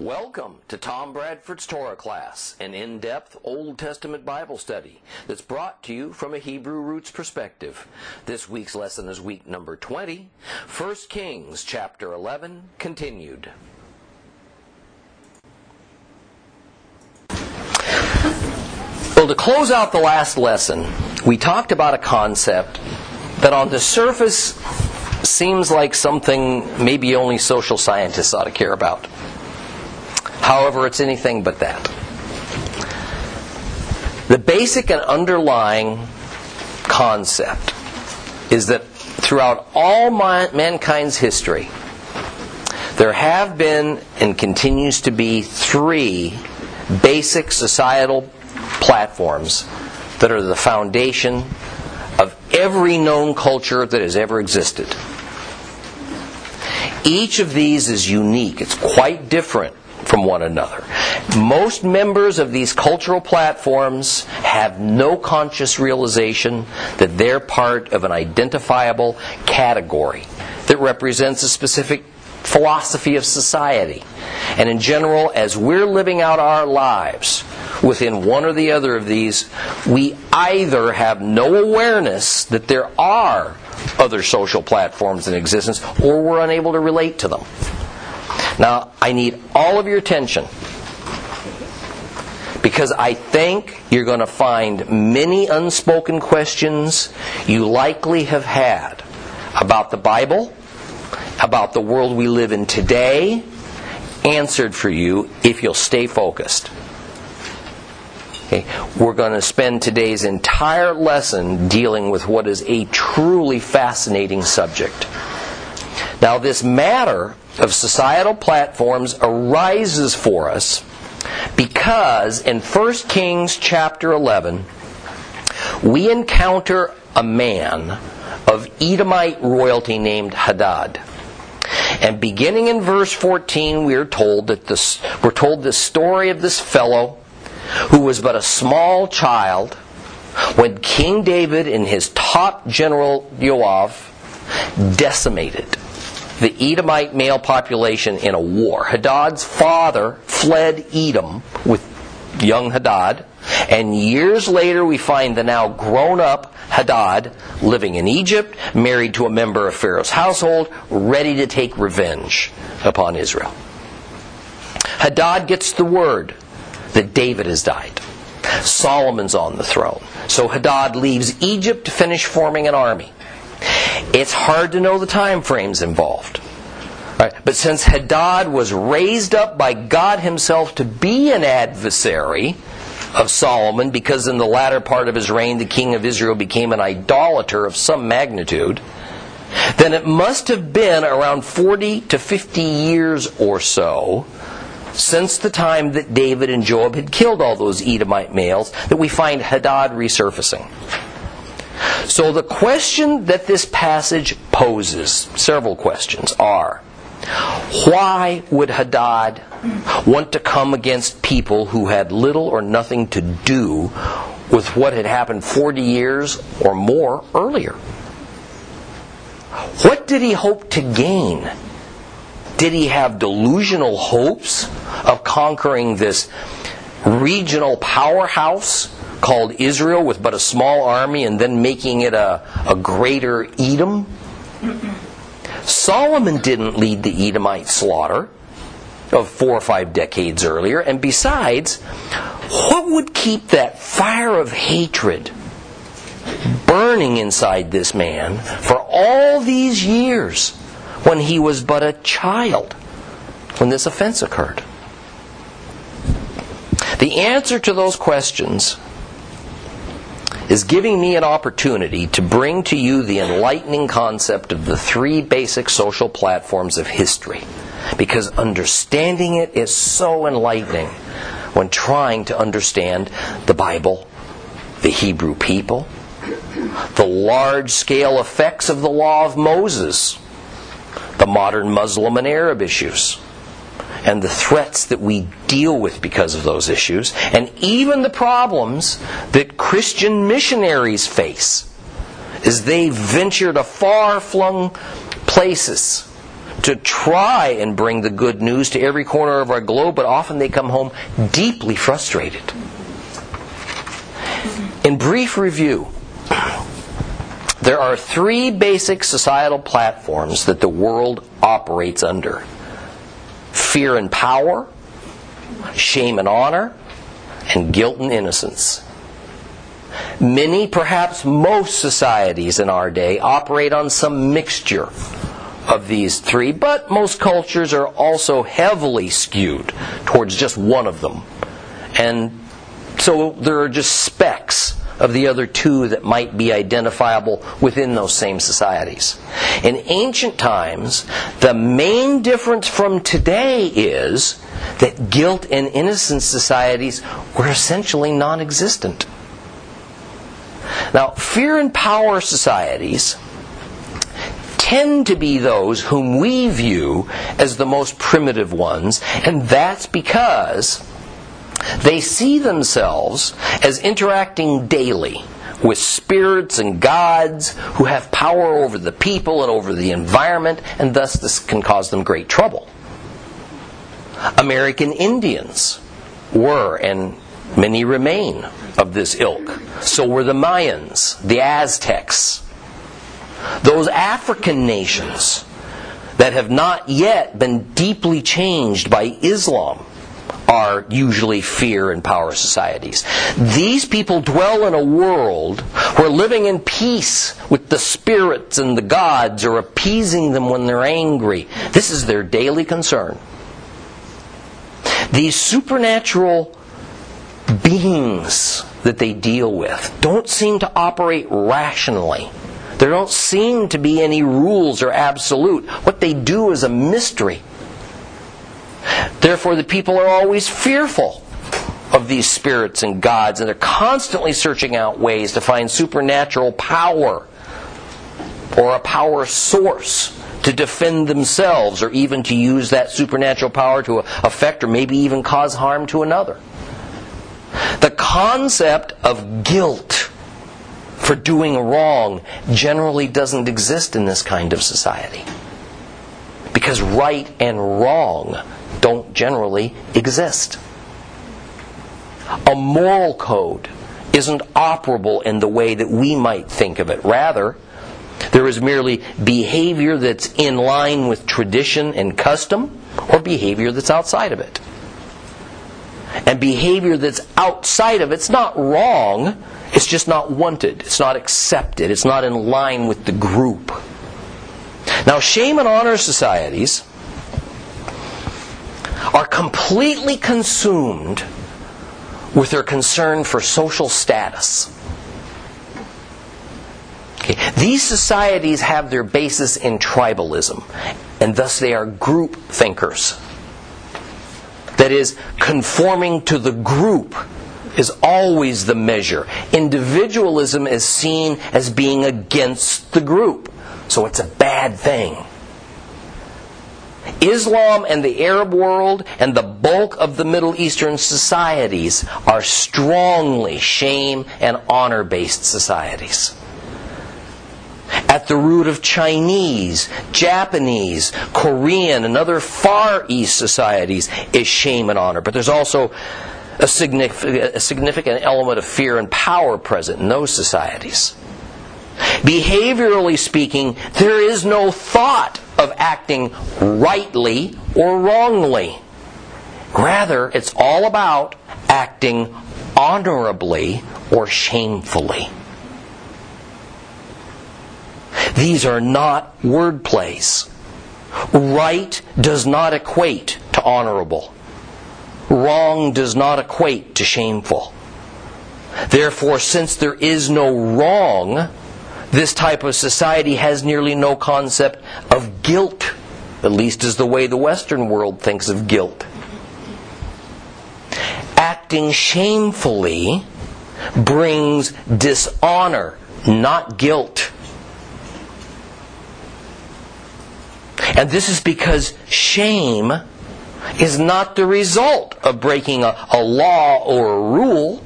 Welcome to Tom Bradford's Torah class, an in depth Old Testament Bible study that's brought to you from a Hebrew roots perspective. This week's lesson is week number 20, 1 Kings chapter 11, continued. Well, to close out the last lesson, we talked about a concept that on the surface seems like something maybe only social scientists ought to care about. However, it's anything but that. The basic and underlying concept is that throughout all mankind's history, there have been and continues to be three basic societal platforms that are the foundation of every known culture that has ever existed. Each of these is unique, it's quite different from one another. Most members of these cultural platforms have no conscious realization that they're part of an identifiable category that represents a specific philosophy of society. And in general, as we're living out our lives within one or the other of these, we either have no awareness that there are other social platforms in existence or we're unable to relate to them. Now, I need all of your attention because I think you're going to find many unspoken questions you likely have had about the Bible, about the world we live in today, answered for you if you'll stay focused. Okay. We're going to spend today's entire lesson dealing with what is a truly fascinating subject. Now, this matter of societal platforms arises for us because in 1 Kings chapter 11, we encounter a man of Edomite royalty named Hadad. And beginning in verse 14, we are told that this, we're told the story of this fellow who was but a small child when King David and his top general Joab decimated the Edomite male population in a war. Hadad's father fled Edom with young Hadad, and years later we find the now grown up Hadad living in Egypt, married to a member of Pharaoh's household, ready to take revenge upon Israel. Hadad gets the word that David has died. Solomon's on the throne. So Hadad leaves Egypt to finish forming an army. It's hard to know the time frames involved. Right? But since Hadad was raised up by God himself to be an adversary of Solomon, because in the latter part of his reign the king of Israel became an idolater of some magnitude, then it must have been around 40 to 50 years or so since the time that David and Joab had killed all those Edomite males that we find Hadad resurfacing. So the question that this passage poses, several questions, are why would Hadad want to come against people who had little or nothing to do with what had happened 40 years or more earlier? What did he hope to gain? Did he have delusional hopes of conquering this regional powerhouse called Israel with but a small army and then making it a, a greater Edom? Solomon didn't lead the Edomite slaughter of four or five decades earlier, and besides, what would keep that fire of hatred burning inside this man for all these years when he was but a child when this offense occurred? The answer to those questions is giving me an opportunity to bring to you the enlightening concept of the three basic social platforms of history. Because understanding it is so enlightening when trying to understand the Bible, the Hebrew people, the large scale effects of the law of Moses, the modern Muslim and Arab issues and the threats that we deal with because of those issues, and even the problems that Christian missionaries face as they venture to far flung places to try and bring the good news to every corner of our globe, but often they come home deeply frustrated. In brief review, there are three basic societal platforms that the world operates under fear and power, shame and honor, and guilt and innocence. Many, perhaps most societies in our day operate on some mixture of these three, but most cultures are also heavily skewed towards just one of them. And so there are just specks of the other two that might be identifiable within those same societies. In ancient times, the main difference from today is that guilt and innocence societies were essentially non existent. Now, fear and power societies tend to be those whom we view as the most primitive ones, and that's because they see themselves as interacting daily with spirits and gods who have power over the people and over the environment, and thus this can cause them great trouble. American Indians were, and many remain, of this ilk. So were the Mayans, the Aztecs, those African nations that have not yet been deeply changed by Islam are usually fear and power societies. These people dwell in a world where living in peace with the spirits and the gods or appeasing them when they're angry, this is their daily concern. These supernatural beings that they deal with don't seem to operate rationally. There don't seem to be any rules or absolute. What they do is a mystery. Therefore, the people are always fearful of these spirits and gods, and they're constantly searching out ways to find supernatural power or a power source to defend themselves or even to use that supernatural power to affect or maybe even cause harm to another. The concept of guilt for doing wrong generally doesn't exist in this kind of society. Because right and wrong don't generally exist. A moral code isn't operable in the way that we might think of it. Rather, there is merely behavior that's in line with tradition and custom, or behavior that's outside of it. And behavior that's outside of it's not wrong, it's just not wanted, it's not accepted, it's not in line with the group. Now, shame and honor societies are completely consumed with their concern for social status. Okay. These societies have their basis in tribalism, and thus they are group thinkers. That is, conforming to the group is always the measure. Individualism is seen as being against the group, so it's a bad thing. Islam and the Arab world and the bulk of the Middle Eastern societies are strongly shame and honor based societies. At the root of Chinese, Japanese, Korean, and other Far East societies is shame and honor. But there's also a significant, element of fear and power present in those societies. Behaviorally speaking, there is no thought of acting rightly or wrongly. Rather, it's all about acting honorably or shamefully. These are not word plays. Right does not equate to honorable. Wrong does not equate to shameful. Therefore, since there is no wrong, this type of society has nearly no concept of guilt, at least is the way the Western world thinks of guilt. Acting shamefully brings dishonor, not guilt. And this is because shame is not the result of breaking a, a, law or a rule.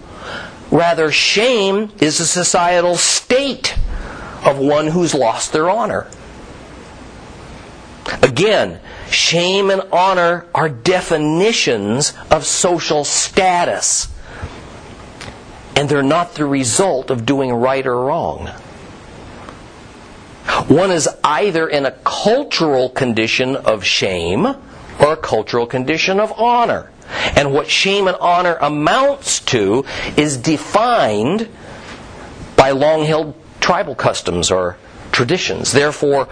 Rather, shame is a societal state of one who's lost their honor. Again, shame and honor are definitions of social status. And they're not the result of doing right or wrong. One is either in a cultural condition of shame or a cultural condition of honor. And what shame and honor amounts to is defined by long held tribal customs or traditions. Therefore,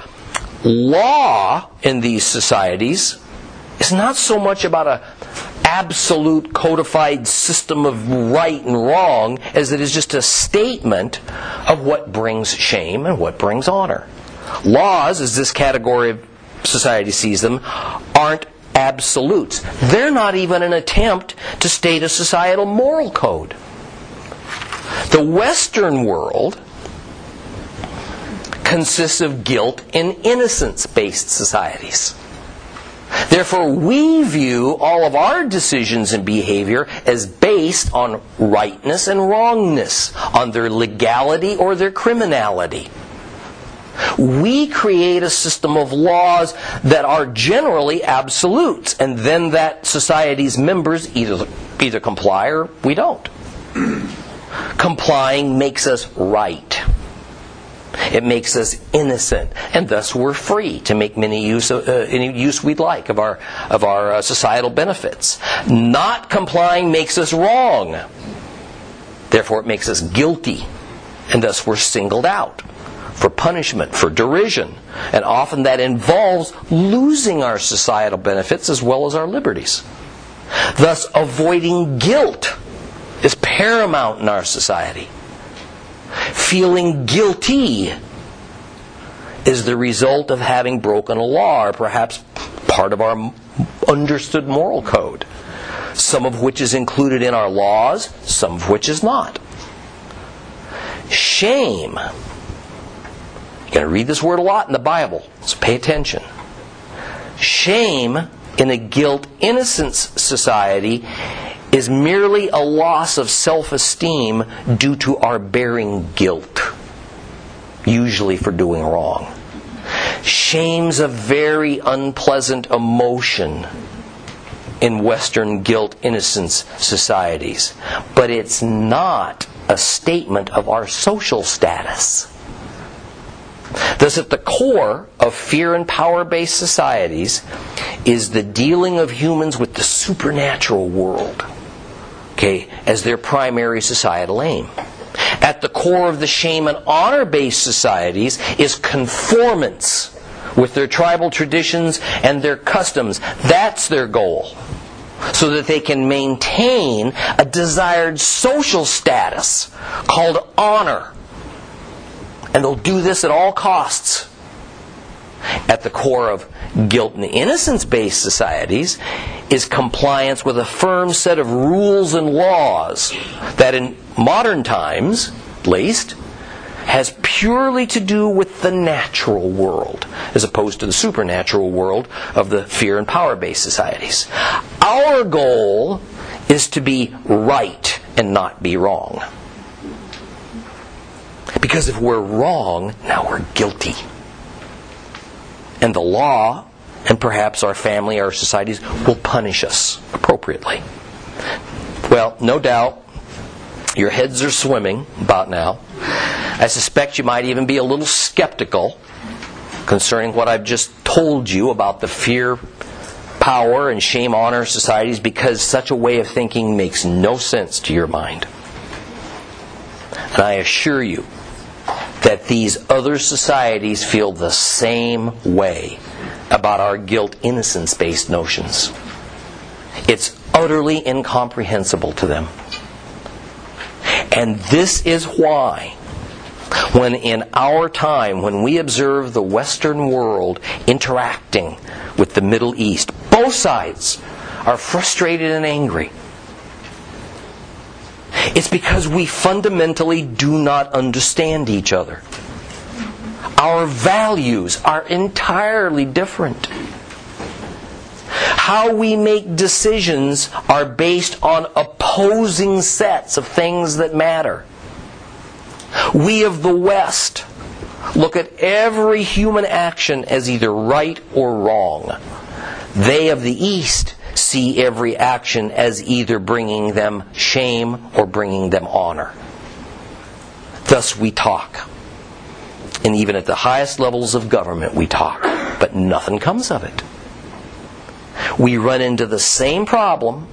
law in these societies is not so much about a absolute codified system of right and wrong as it is just a statement of what brings shame and what brings honor. Laws, as this category of society sees them, aren't absolutes. They're not even an attempt to state a societal moral code. The Western world consists of guilt and innocence based societies. Therefore, we view all of our decisions and behavior as based on rightness and wrongness, on their legality or their criminality. We create a system of laws that are generally absolutes, and then that society's members either, either comply or we don't. Complying makes us right. It makes us innocent, and thus we're free to make any use of, uh, any use we'd like of our of our uh, societal benefits. Not complying makes us wrong. Therefore, it makes us guilty, and thus we're singled out for punishment, for derision, and often that involves losing our societal benefits as well as our liberties. Thus, avoiding guilt is paramount in our society. Feeling guilty is the result of having broken a law, or perhaps part of our understood moral code, some of which is included in our laws, some of which is not. Shame. You're going to read this word a lot in the Bible, so pay attention. Shame in a guilt innocence society is merely a loss of self esteem due to our bearing guilt, usually for doing wrong. Shame's a very unpleasant emotion in Western guilt innocence societies, but it's not a statement of our social status. Thus, at the core of fear and power based societies is the dealing of humans with the supernatural world okay, as their primary societal aim. At the core of the shame and honor based societies is conformance with their tribal traditions and their customs. That's their goal. So that they can maintain a desired social status called honor. And they'll do this at all costs. At the core of guilt and innocence based societies is compliance with a firm set of rules and laws that in modern times, at least, has purely to do with the natural world as opposed to the supernatural world of the fear and power based societies. Our goal is to be right and not be wrong. Because if we're wrong, now we're guilty. And the law and perhaps our family, our societies will punish us appropriately. Well, no doubt your heads are swimming about now. I suspect you might even be a little skeptical concerning what I've just told you about the fear, power, and shame honor societies because such a way of thinking makes no sense to your mind. And I assure you that these other societies feel the same way about our guilt innocence based notions. It's utterly incomprehensible to them. And this is why, when in our time, when we observe the Western world interacting with the Middle East, both sides are frustrated and angry. It's because we fundamentally do not understand each other. Our values are entirely different. How we make decisions are based on opposing sets of things that matter. We of the West look at every human action as either right or wrong. They of the East see every action as either bringing them shame or bringing them honor. Thus we talk. And even at the highest levels of government, we talk, but nothing comes of it. We run into the same problem,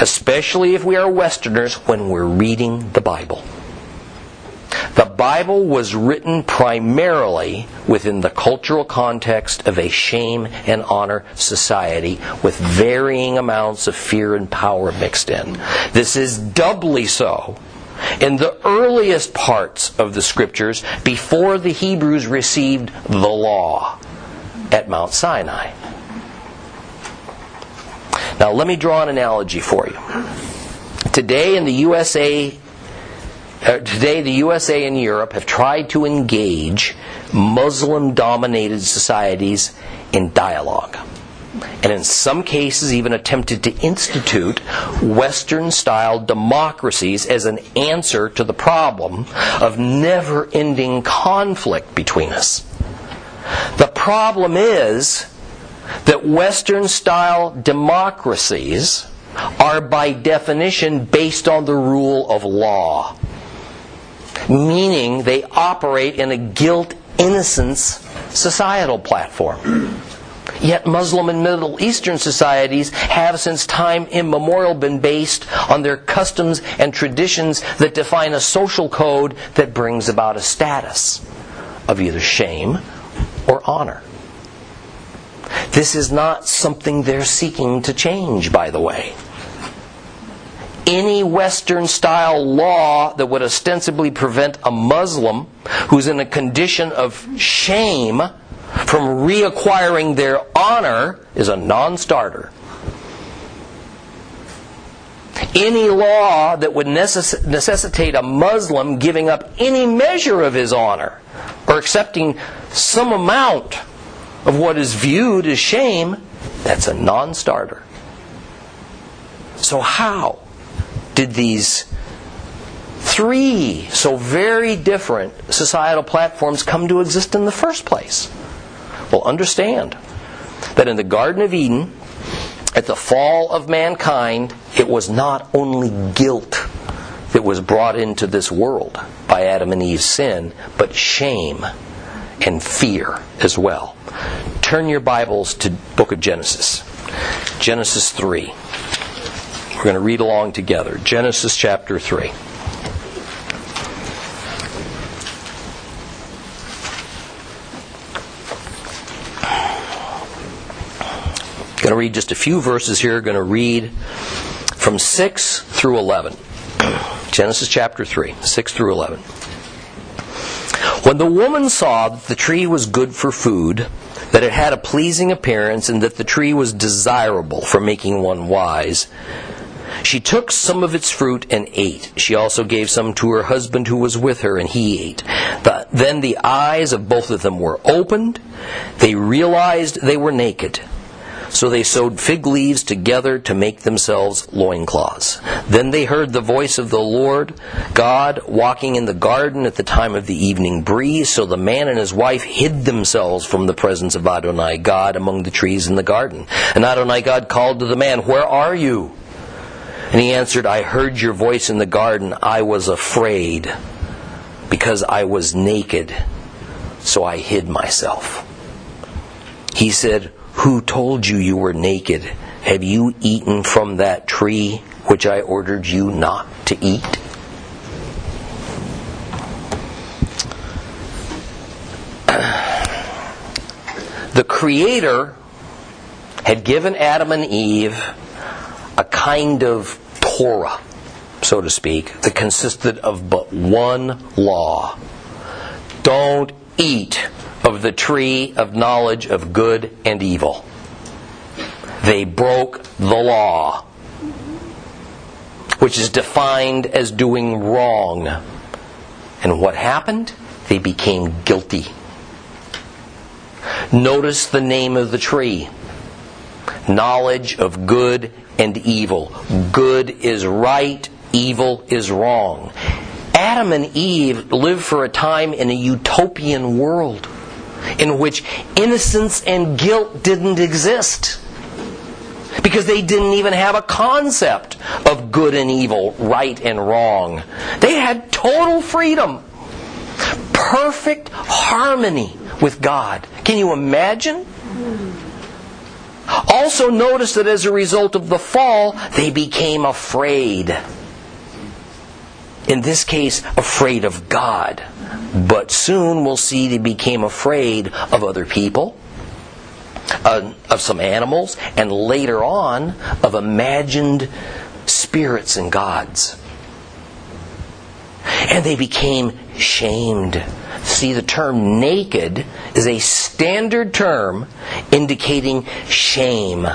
especially if we are Westerners, when we're reading the Bible. The Bible was written primarily within the cultural context of a shame and honor society with varying amounts of fear and power mixed in. This is doubly so in the earliest parts of the scriptures before the Hebrews received the law at Mount Sinai. Now, let me draw an analogy for you. Today in the USA, Uh, today the USA and Europe have tried to engage Muslim dominated societies in dialogue. And in some cases, even attempted to institute Western style democracies as an answer to the problem of never ending conflict between us. The problem is that Western style democracies are by definition based on the rule of law, meaning they operate in a guilt innocence societal platform. Yet Muslim and Middle Eastern societies have since time immemorial been based on their customs and traditions that define a social code that brings about a status of either shame or honor. This is not something they're seeking to change, by the way. Any Western style law that would ostensibly prevent a Muslim who's in a condition of shame from reacquiring their honor is a non starter. Any law that would necess- necessitate a Muslim giving up any measure of his honor or accepting some amount of what is viewed as shame, that's a non starter. So, how did these three so very different societal platforms come to exist in the first place? Well, understand that in the Garden of Eden, at the fall of mankind, it was not only guilt that was brought into this world by Adam and Eve's sin, but shame and fear as well. Turn your Bibles to book of Genesis. Genesis 3. We're going to read along together. Genesis chapter 3. Going to read just a few verses here. Going to read from 6 through 11. Genesis chapter 3, 6 through 11. When the woman saw that the tree was good for food, that it had a pleasing appearance, and that the tree was desirable for making one wise, she took some of its fruit and ate. She also gave some to her husband who was with her, and he ate. But then the eyes of both of them were opened. They realized they were naked. So they sewed fig leaves together to make themselves loincloths. Then they heard the voice of the Lord God walking in the garden at the time of the evening breeze. So the man and his wife hid themselves from the presence of Adonai God among the trees in the garden. And Adonai God called to the man, Where are you? And he answered, I heard your voice in the garden. I was afraid because I was naked, so I hid myself. He said, who told you you were naked? Have you eaten from that tree which I ordered you not to eat? The Creator had given Adam and Eve kind of Torah, so to speak, that consisted of but one law. Don't eat of the tree of knowledge of good and evil. They broke the law, which is defined as doing wrong. And what happened? They became guilty. Notice the name of the tree knowledge of good and evil. Good is right, evil is wrong. Adam and Eve lived for a time in a utopian world in which innocence and guilt didn't exist. Because they didn't even have a concept of good and evil, right and wrong. They had total freedom, perfect harmony with God. Can you imagine? Also, notice that as a result of the fall, they became afraid. In this case, afraid of God. But soon we'll see they became afraid of other people, uh, of some animals, and later on of imagined spirits and gods. And they became shamed. See, the term naked is a standard term indicating shame.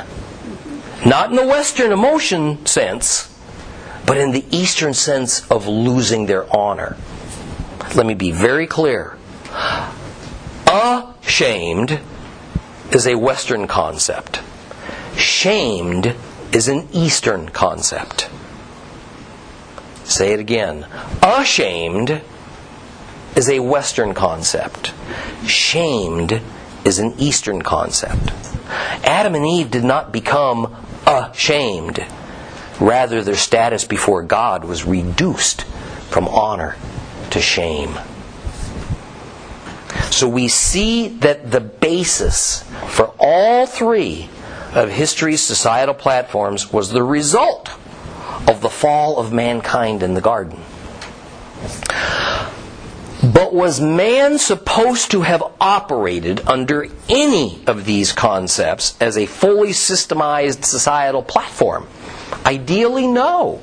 Not in the Western emotion sense, but in the Eastern sense of losing their honor. Let me be very clear. Ashamed is a Western concept. Shamed is an Eastern concept. Say it again. Ashamed is a Western concept. Shamed is an Eastern concept. Adam and Eve did not become ashamed. Rather, their status before God was reduced from honor to shame. So we see that the basis for all three of history's societal platforms was the result of the fall of mankind in the garden. But was man supposed to have operated under any of these concepts as a fully systemized societal platform? Ideally, no.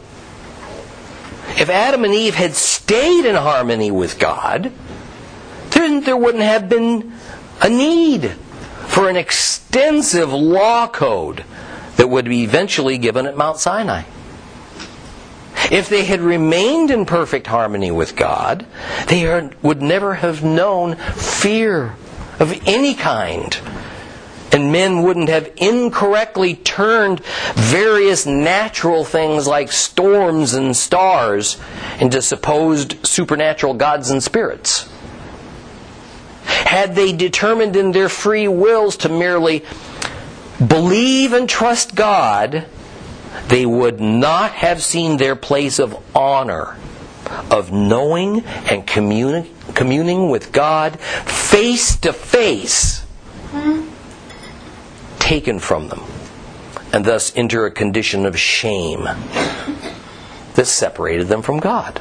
If Adam and Eve had stayed in harmony with God, then there wouldn't have been a need for an extensive law code that would be eventually given at Mount Sinai. If they had remained in perfect harmony with God, they would never have known fear of any kind. And men wouldn't have incorrectly turned various natural things like storms and stars into supposed supernatural gods and spirits. Had they determined in their free wills to merely believe and trust God, they would not have seen their place of honor, of knowing and communi- communing with God face to face, taken from them, and thus enter a condition of shame that separated them from God.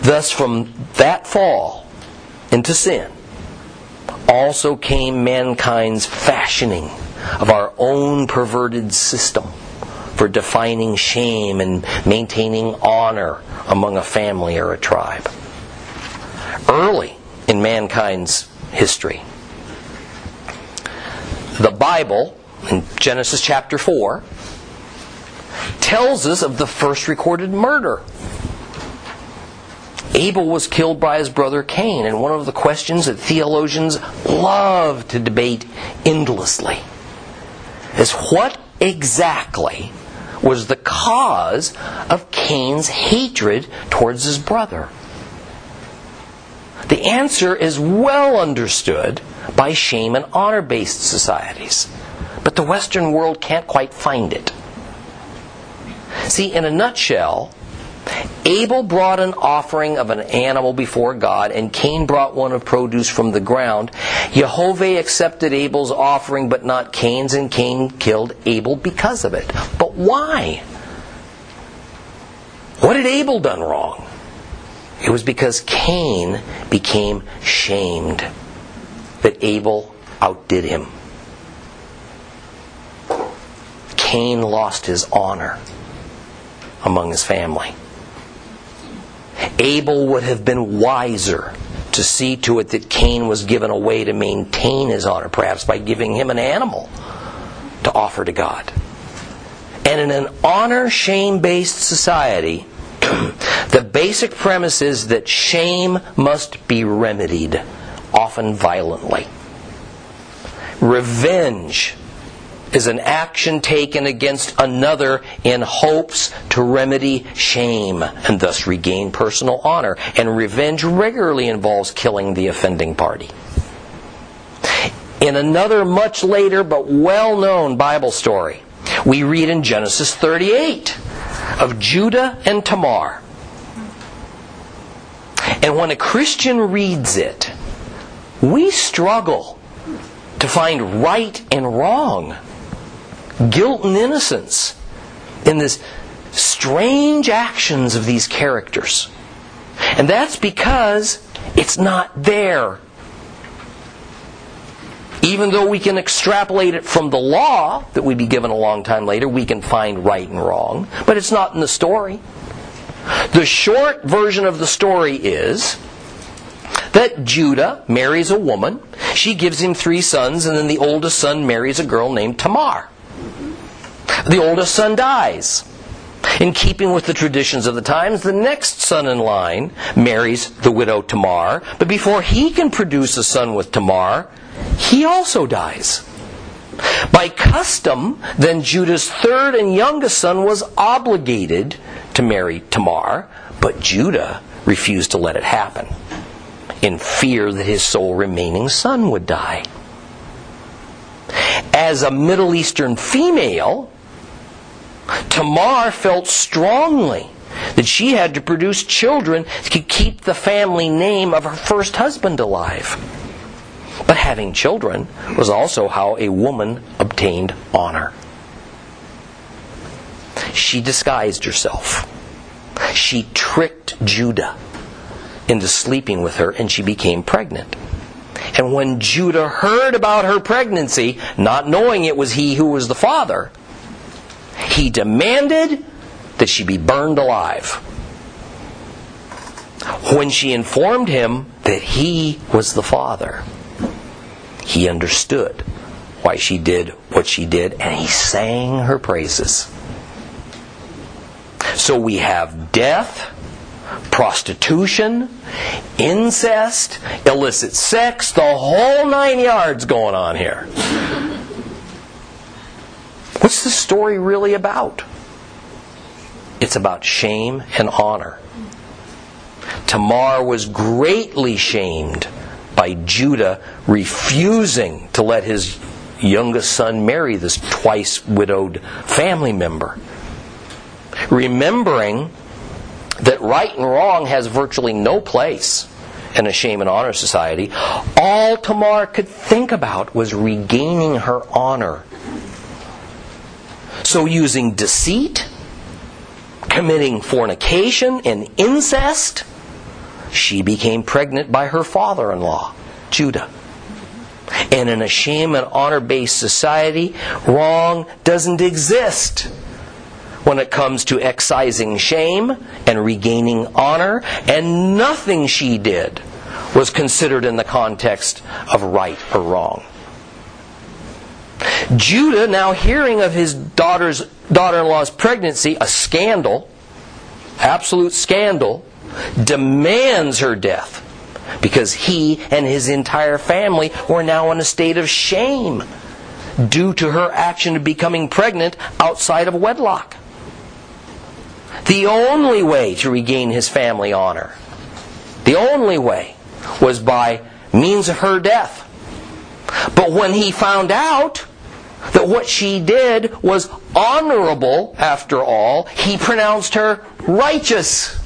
Thus, from that fall into sin, also came mankind's fashioning of our own perverted system for defining shame and maintaining honor among a family or a tribe. Early in mankind's history, the Bible, in Genesis chapter 4, tells us of the first recorded murder. Abel was killed by his brother Cain, and one of the questions that theologians love to debate endlessly is what exactly was the cause of Cain's hatred towards his brother? The answer is well understood by shame and honor based societies, but the Western world can't quite find it. See, in a nutshell, Abel brought an offering of an animal before God, and Cain brought one of produce from the ground. Jehovah accepted Abel's offering, but not Cain's, and Cain killed Abel because of it. But why? What had Abel done wrong? It was because Cain became shamed that Abel outdid him. Cain lost his honor among his family. Abel would have been wiser to see to it that Cain was given a way to maintain his honor, perhaps by giving him an animal to offer to God. And in an honor shame based society, the basic premise is that shame must be remedied, often violently. Revenge is an action taken against another in hopes to remedy shame and thus regain personal honor. And revenge regularly involves killing the offending party. In another much later but well known Bible story, we read in Genesis 38 of Judah and Tamar. And when a Christian reads it, we struggle to find right and wrong, guilt and innocence in this strange actions of these characters. And that's because it's not there even though we can extrapolate it from the law that we'd be given a long time later, we can find right and wrong, but it's not in the story. The short version of the story is that Judah marries a woman, she gives him three sons, and then the oldest son marries a girl named Tamar. The oldest son dies. In keeping with the traditions of the times, the next son in line marries the widow Tamar, but before he can produce a son with Tamar, he also dies. By custom, then Judah's third and youngest son was obligated to marry Tamar, but Judah refused to let it happen in fear that his sole remaining son would die. As a Middle Eastern female, Tamar felt strongly that she had to produce children to keep the family name of her first husband alive. But having children was also how a woman obtained honor. She disguised herself. She tricked Judah into sleeping with her, and she became pregnant. And when Judah heard about her pregnancy, not knowing it was he who was the father, he demanded that she be burned alive. When she informed him that he was the father, he understood why she did what she did, and he sang her praises. So we have death, prostitution, incest, illicit sex, the whole nine yards going on here. What's the story really about? It's about shame and honor. Tamar was greatly shamed by Judah refusing to let his youngest son marry this twice widowed family member. Remembering that right and wrong has virtually no place in a shame and honor society, all Tamar could think about was regaining her honor. So, using deceit, committing fornication and incest, she became pregnant by her father in law, Judah. And in a shame and honor based society, wrong doesn't exist when it comes to excising shame and regaining honor, and nothing she did was considered in the context of right or wrong. Judah, now hearing of his daughter's daughter-in-law's pregnancy, a scandal, absolute scandal, demands her death because he and his entire family were now in a state of shame due to her action of becoming pregnant outside of wedlock. The only way to regain his family honor, the only way, was by means of her death. But when he found out that what she did was honorable after all, he pronounced her righteous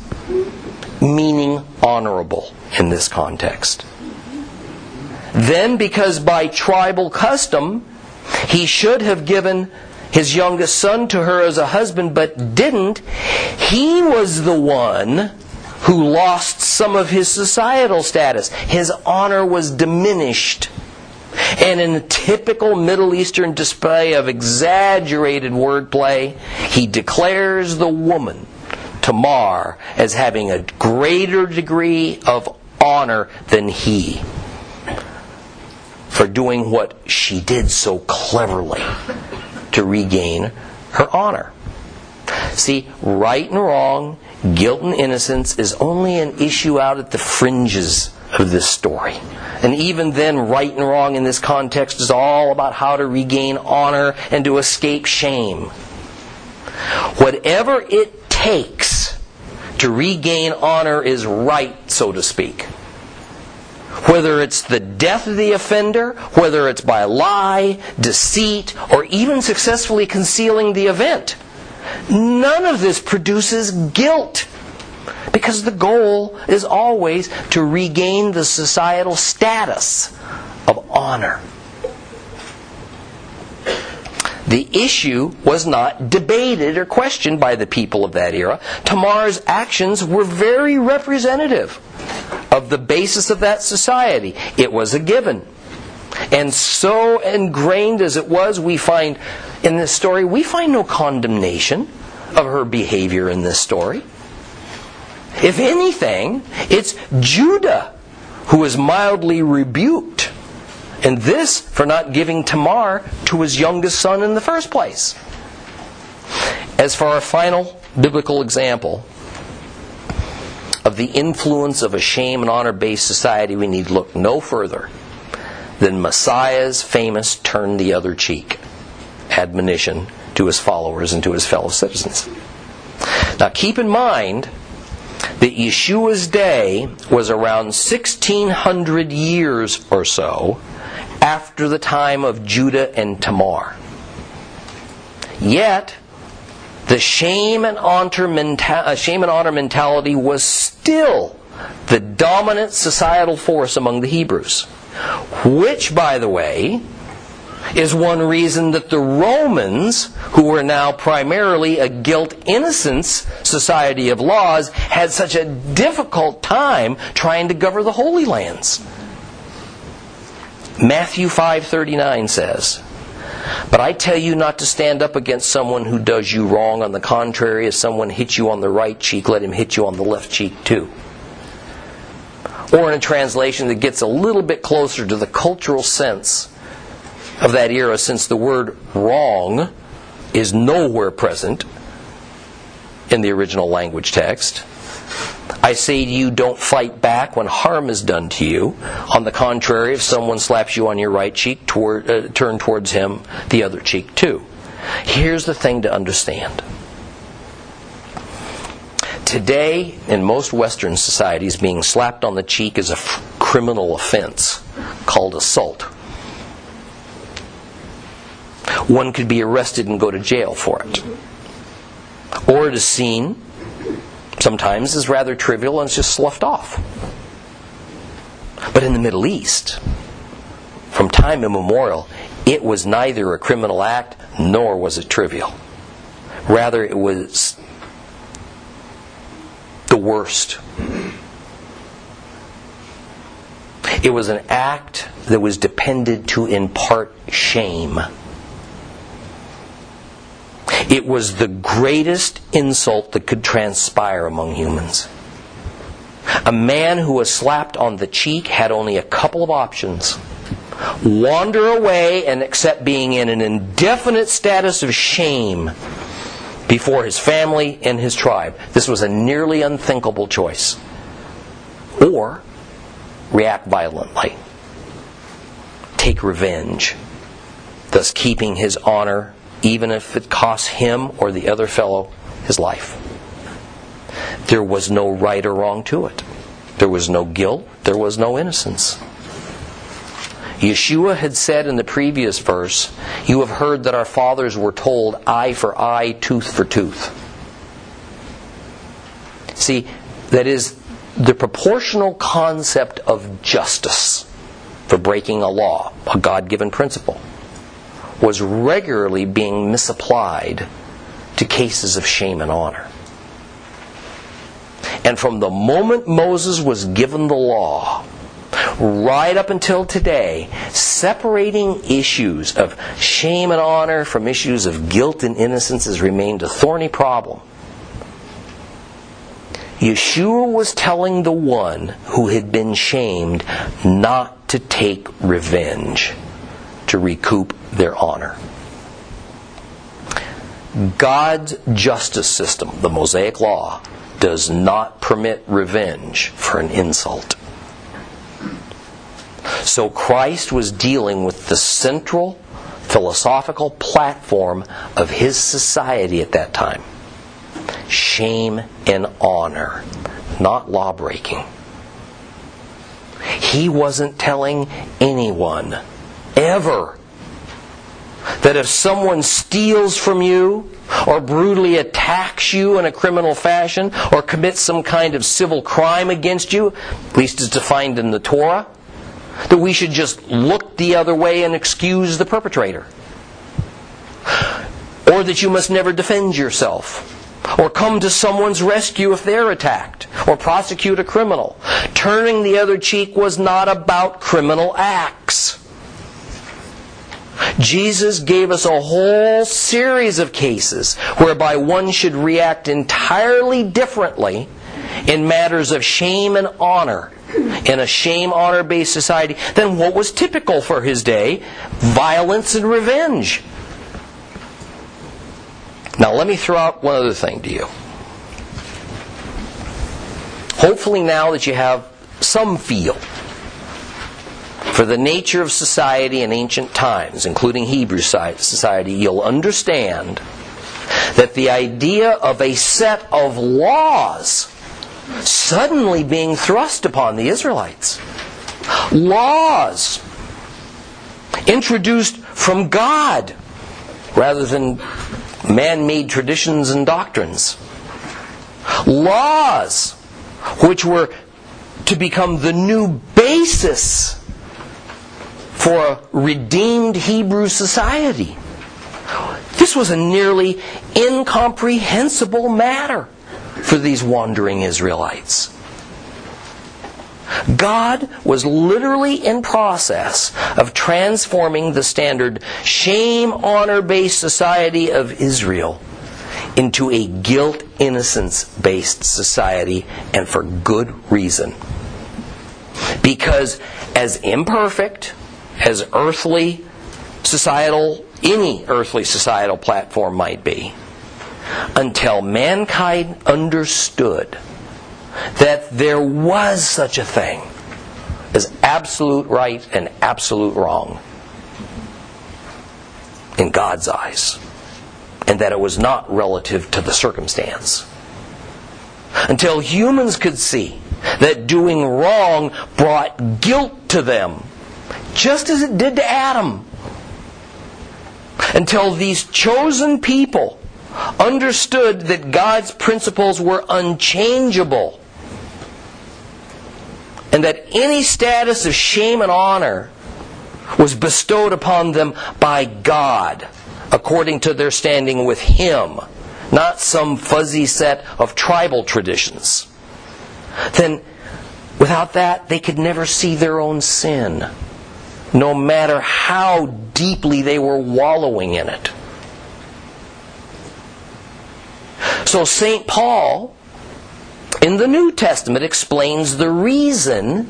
meaning honorable in this context. Then, because by tribal custom, he should have given his youngest son to her as a husband, but didn't, he was the one who lost some of his societal status. His honor was diminished. And in a typical Middle Eastern display of exaggerated wordplay, he declares the woman Tamar as having a greater degree of honor than he for doing what she did so cleverly to regain her honor. See, right and wrong, guilt and innocence is only an issue out at the fringes of this story. And even then, right and wrong in this context is all about how to regain honor and to escape shame. Whatever it takes to regain honor is right, so to speak. Whether it's the death of the offender, whether it's by lie, deceit, or even successfully concealing the event, none of this produces guilt. Because the goal is always to regain the societal status of honor. The issue was not debated or questioned by the people of that era. Tamar's actions were very representative of the basis of that society. It was a given. And so ingrained as it was, we find in this story, we find no condemnation of her behavior in this story. If anything, it's Judah who is mildly rebuked and this for not giving Tamar to his youngest son in the first place. As for our final biblical example of the influence of a shame and honor based society, we need look no further than Messiah's famous turn the other cheek admonition to his followers and to his fellow citizens. Now keep in mind that Yeshua's day was around 1600 years or so after the time of Judah and Tamar. Yet, the shame and menta- uh, shame and honor mentality was still the dominant societal force among the Hebrews. Which, by the way, is one reason that the Romans, who were now primarily a guilt innocence society of laws, had such a difficult time trying to govern the Holy Lands. Matthew 5:39 says, "But I tell you not to stand up against someone who does you wrong. On the contrary, if someone hits you on the right cheek, let him hit you on the left cheek too." Or in a translation that gets a little bit closer to the cultural sense of that era, since the word wrong is nowhere present in the original language text. I say to you, don't fight back when harm is done to you. On the contrary, if someone slaps you on your right cheek, toward, uh, turn towards him the other cheek too. Here's the thing to understand. Today, in most Western societies, being slapped on the cheek is a f- criminal offense called assault. One could be arrested and go to jail for it. Or it is seen sometimes is rather trivial and it's just sloughed off. But in the Middle East, from time immemorial, it was neither a criminal act nor was it trivial. Rather, it was the worst. It was an act that was depended to impart shame. It was the greatest insult that could transpire among humans. A man who was slapped on the cheek had only a couple of options wander away and accept being in an indefinite status of shame before his family and his tribe. This was a nearly unthinkable choice. Or react violently, take revenge, thus keeping his honor even if it costs him or the other fellow his life. There was no right or wrong to it. There was no guilt. There was no innocence. Yeshua had said in the previous verse, You have heard that our fathers were told, eye for eye, tooth for tooth. See, that is the proportional concept of justice for breaking a law, a God given principle was regularly being misapplied to cases of shame and honor. And from the moment Moses was given the law, right up until today, separating issues of shame and honor from issues of guilt and innocence has remained a thorny problem. Yeshua was telling the one who had been shamed not to take revenge, to recoup their honor. God's justice system, the Mosaic Law, does not permit revenge for an insult. So Christ was dealing with the central philosophical platform of his society at that time shame and honor, not law breaking. He wasn't telling anyone, ever, that if someone steals from you, or brutally attacks you in a criminal fashion, or commits some kind of civil crime against you, at least as defined in the Torah, that we should just look the other way and excuse the perpetrator. Or that you must never defend yourself. Or come to someone's rescue if they're attacked. Or prosecute a criminal. Turning the other cheek was not about criminal acts. Jesus gave us a whole series of cases whereby one should react entirely differently in matters of shame and honor in a shame honor based society than what was typical for his day violence and revenge. Now, let me throw out one other thing to you. Hopefully, now that you have some feel for the nature of society in ancient times, including Hebrew society, you'll understand that the idea of a set of laws suddenly being thrust upon the Israelites. Laws introduced from God rather than man made traditions and doctrines. Laws which were to become the new basis for a redeemed Hebrew society. This was a nearly incomprehensible matter for these wandering Israelites. God was literally in process of transforming the standard shame honor based society of Israel into a guilt innocence based society and for good reason. Because as imperfect as earthly societal any earthly societal platform might be until mankind understood that there was such a thing as absolute right and absolute wrong in God's eyes, and that it was not relative to the circumstance. Until humans could see that doing wrong brought guilt to them, just as it did to Adam. Until these chosen people understood that God's principles were unchangeable and that any status of shame and honor was bestowed upon them by God according to their standing with Him, not some fuzzy set of tribal traditions. Then, without that, they could never see their own sin, no matter how deeply they were wallowing in it. So St. Paul in the New Testament explains the reason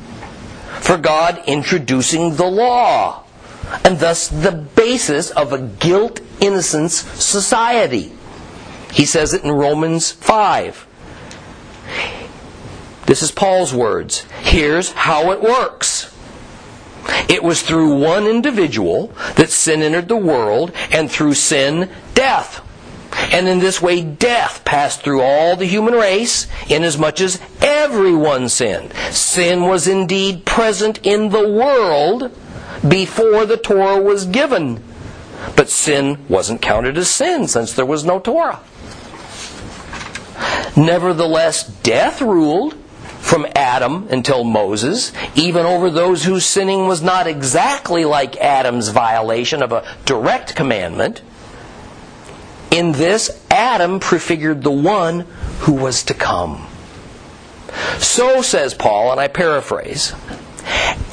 for God introducing the law and thus the basis of a guilt innocence society. He says it in Romans 5. This is Paul's words. Here's how it works. It was through one individual that sin entered the world, and through sin, death. And in this way, death passed through all the human race, inasmuch as everyone sinned. Sin was indeed present in the world before the Torah was given. But sin wasn't counted as sin since there was no Torah. Nevertheless, death ruled from Adam until Moses, even over those whose sinning was not exactly like Adam's violation of a direct commandment. In this, Adam prefigured the one who was to come. So, says Paul, and I paraphrase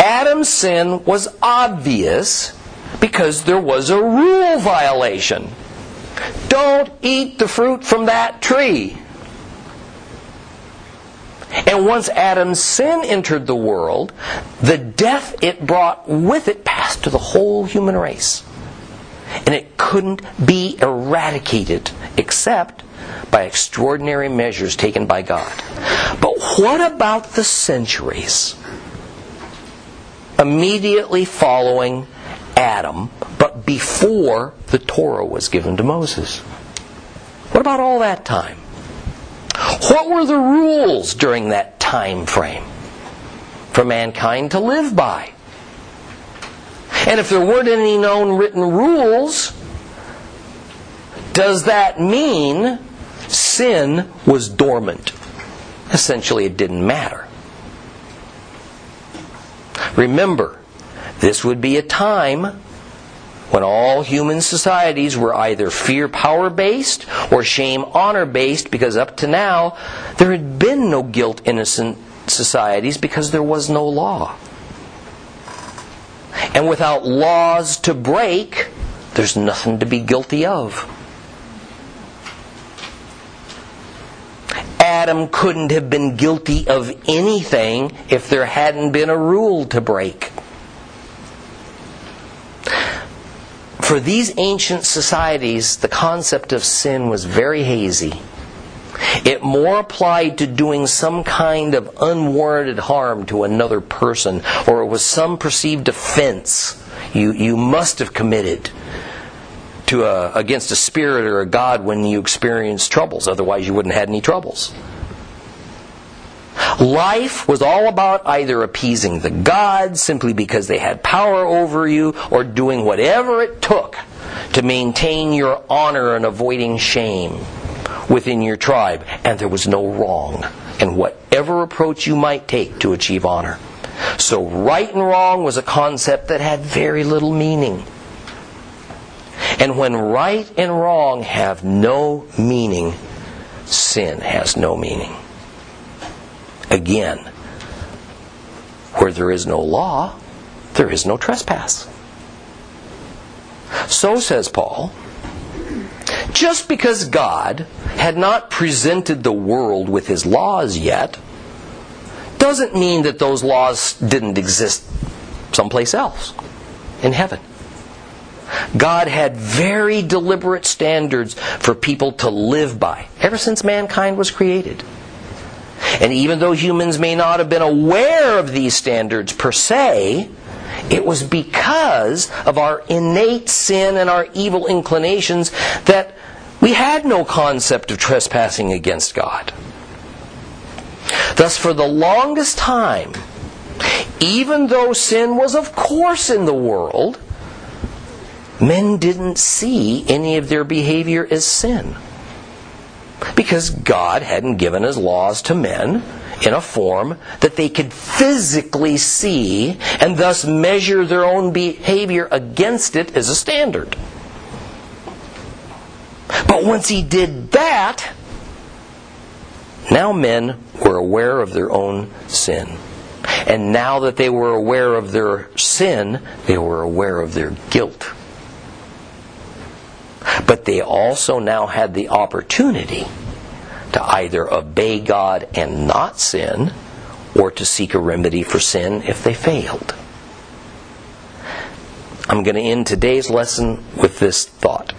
Adam's sin was obvious because there was a rule violation. Don't eat the fruit from that tree. And once Adam's sin entered the world, the death it brought with it passed to the whole human race and it couldn't be eradicated except by extraordinary measures taken by God. But what about the centuries immediately following Adam, but before the Torah was given to Moses. What about all that time? What were the rules during that time frame for mankind to live by? And if there weren't any known written rules, does that mean sin was dormant? Essentially, it didn't matter. Remember, this would be a time when all human societies were either fear power based or shame honor based because up to now there had been no guilt innocent societies because there was no law. And without laws to break, there's nothing to be guilty of. Adam couldn't have been guilty of anything if there hadn't been a rule to break. For these ancient societies, the concept of sin was very hazy. It more applied to doing some kind of unwarranted harm to another person, or it was some perceived offense you, you must have committed to a, against a spirit or a god when you experienced troubles. Otherwise, you wouldn't have had any troubles. Life was all about either appeasing the gods simply because they had power over you or doing whatever it took to maintain your honor and avoiding shame within your tribe. And there was no wrong in whatever approach you might take to achieve honor. So, right and wrong was a concept that had very little meaning. And when right and wrong have no meaning, sin has no meaning. Again, where there is no law, there is no trespass. So says Paul, just because God had not presented the world with his laws yet, doesn't mean that those laws didn't exist someplace else in heaven. God had very deliberate standards for people to live by ever since mankind was created. And even though humans may not have been aware of these standards per se, it was because of our innate sin and our evil inclinations that we had no concept of trespassing against God. Thus, for the longest time, even though sin was, of course, in the world, men didn't see any of their behavior as sin. Because God hadn't given his laws to men in a form that they could physically see and thus measure their own behavior against it as a standard. But once he did that, now men were aware of their own sin. And now that they were aware of their sin, they were aware of their guilt. But they also now had the opportunity to either obey God and not sin, or to seek a remedy for sin if they failed. I'm going to end today's lesson with this thought.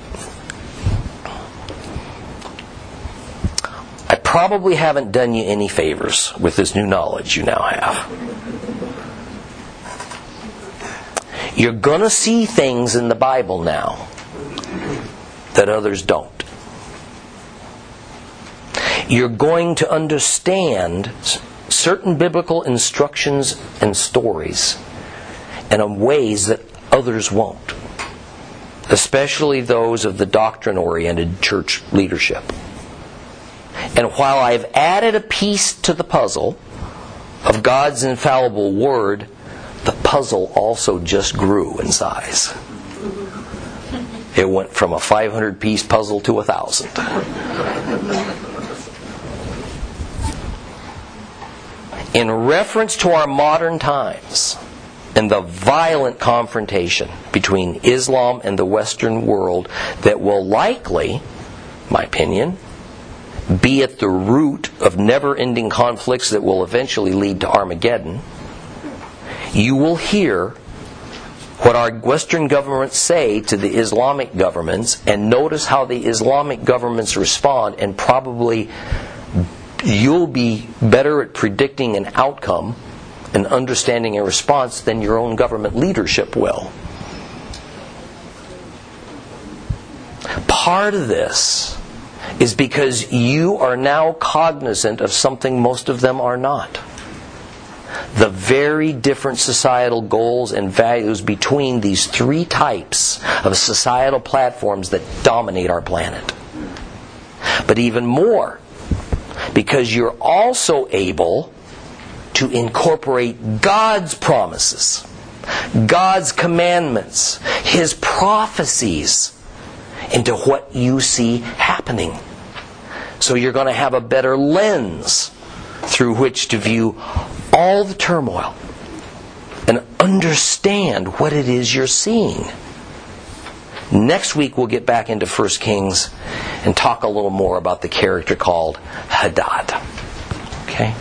I probably haven't done you any favors with this new knowledge you now have. You're going to see things in the Bible now that others don't. You're going to understand certain biblical instructions and stories in ways that others won't, especially those of the doctrine oriented church leadership. And while I've added a piece to the puzzle of God's infallible word, the puzzle also just grew in size. It went from a 500 piece puzzle to a thousand. In reference to our modern times and the violent confrontation between Islam and the Western world that will likely, my opinion, be at the root of never ending conflicts that will eventually lead to Armageddon, you will hear what our Western governments say to the Islamic governments and notice how the Islamic governments respond, and probably you'll be better at predicting an outcome and understanding a response than your own government leadership will. Part of this is because you are now cognizant of something most of them are not. The very different societal goals and values between these three types of societal platforms that dominate our planet. But even more, because you're also able to incorporate God's promises, God's commandments, His prophecies into what you see happening. So you're going to have a better lens through which to view all the turmoil and understand what it is you're seeing. Next week we'll get back into 1 Kings and talk a little more about the character called Hadad. Okay?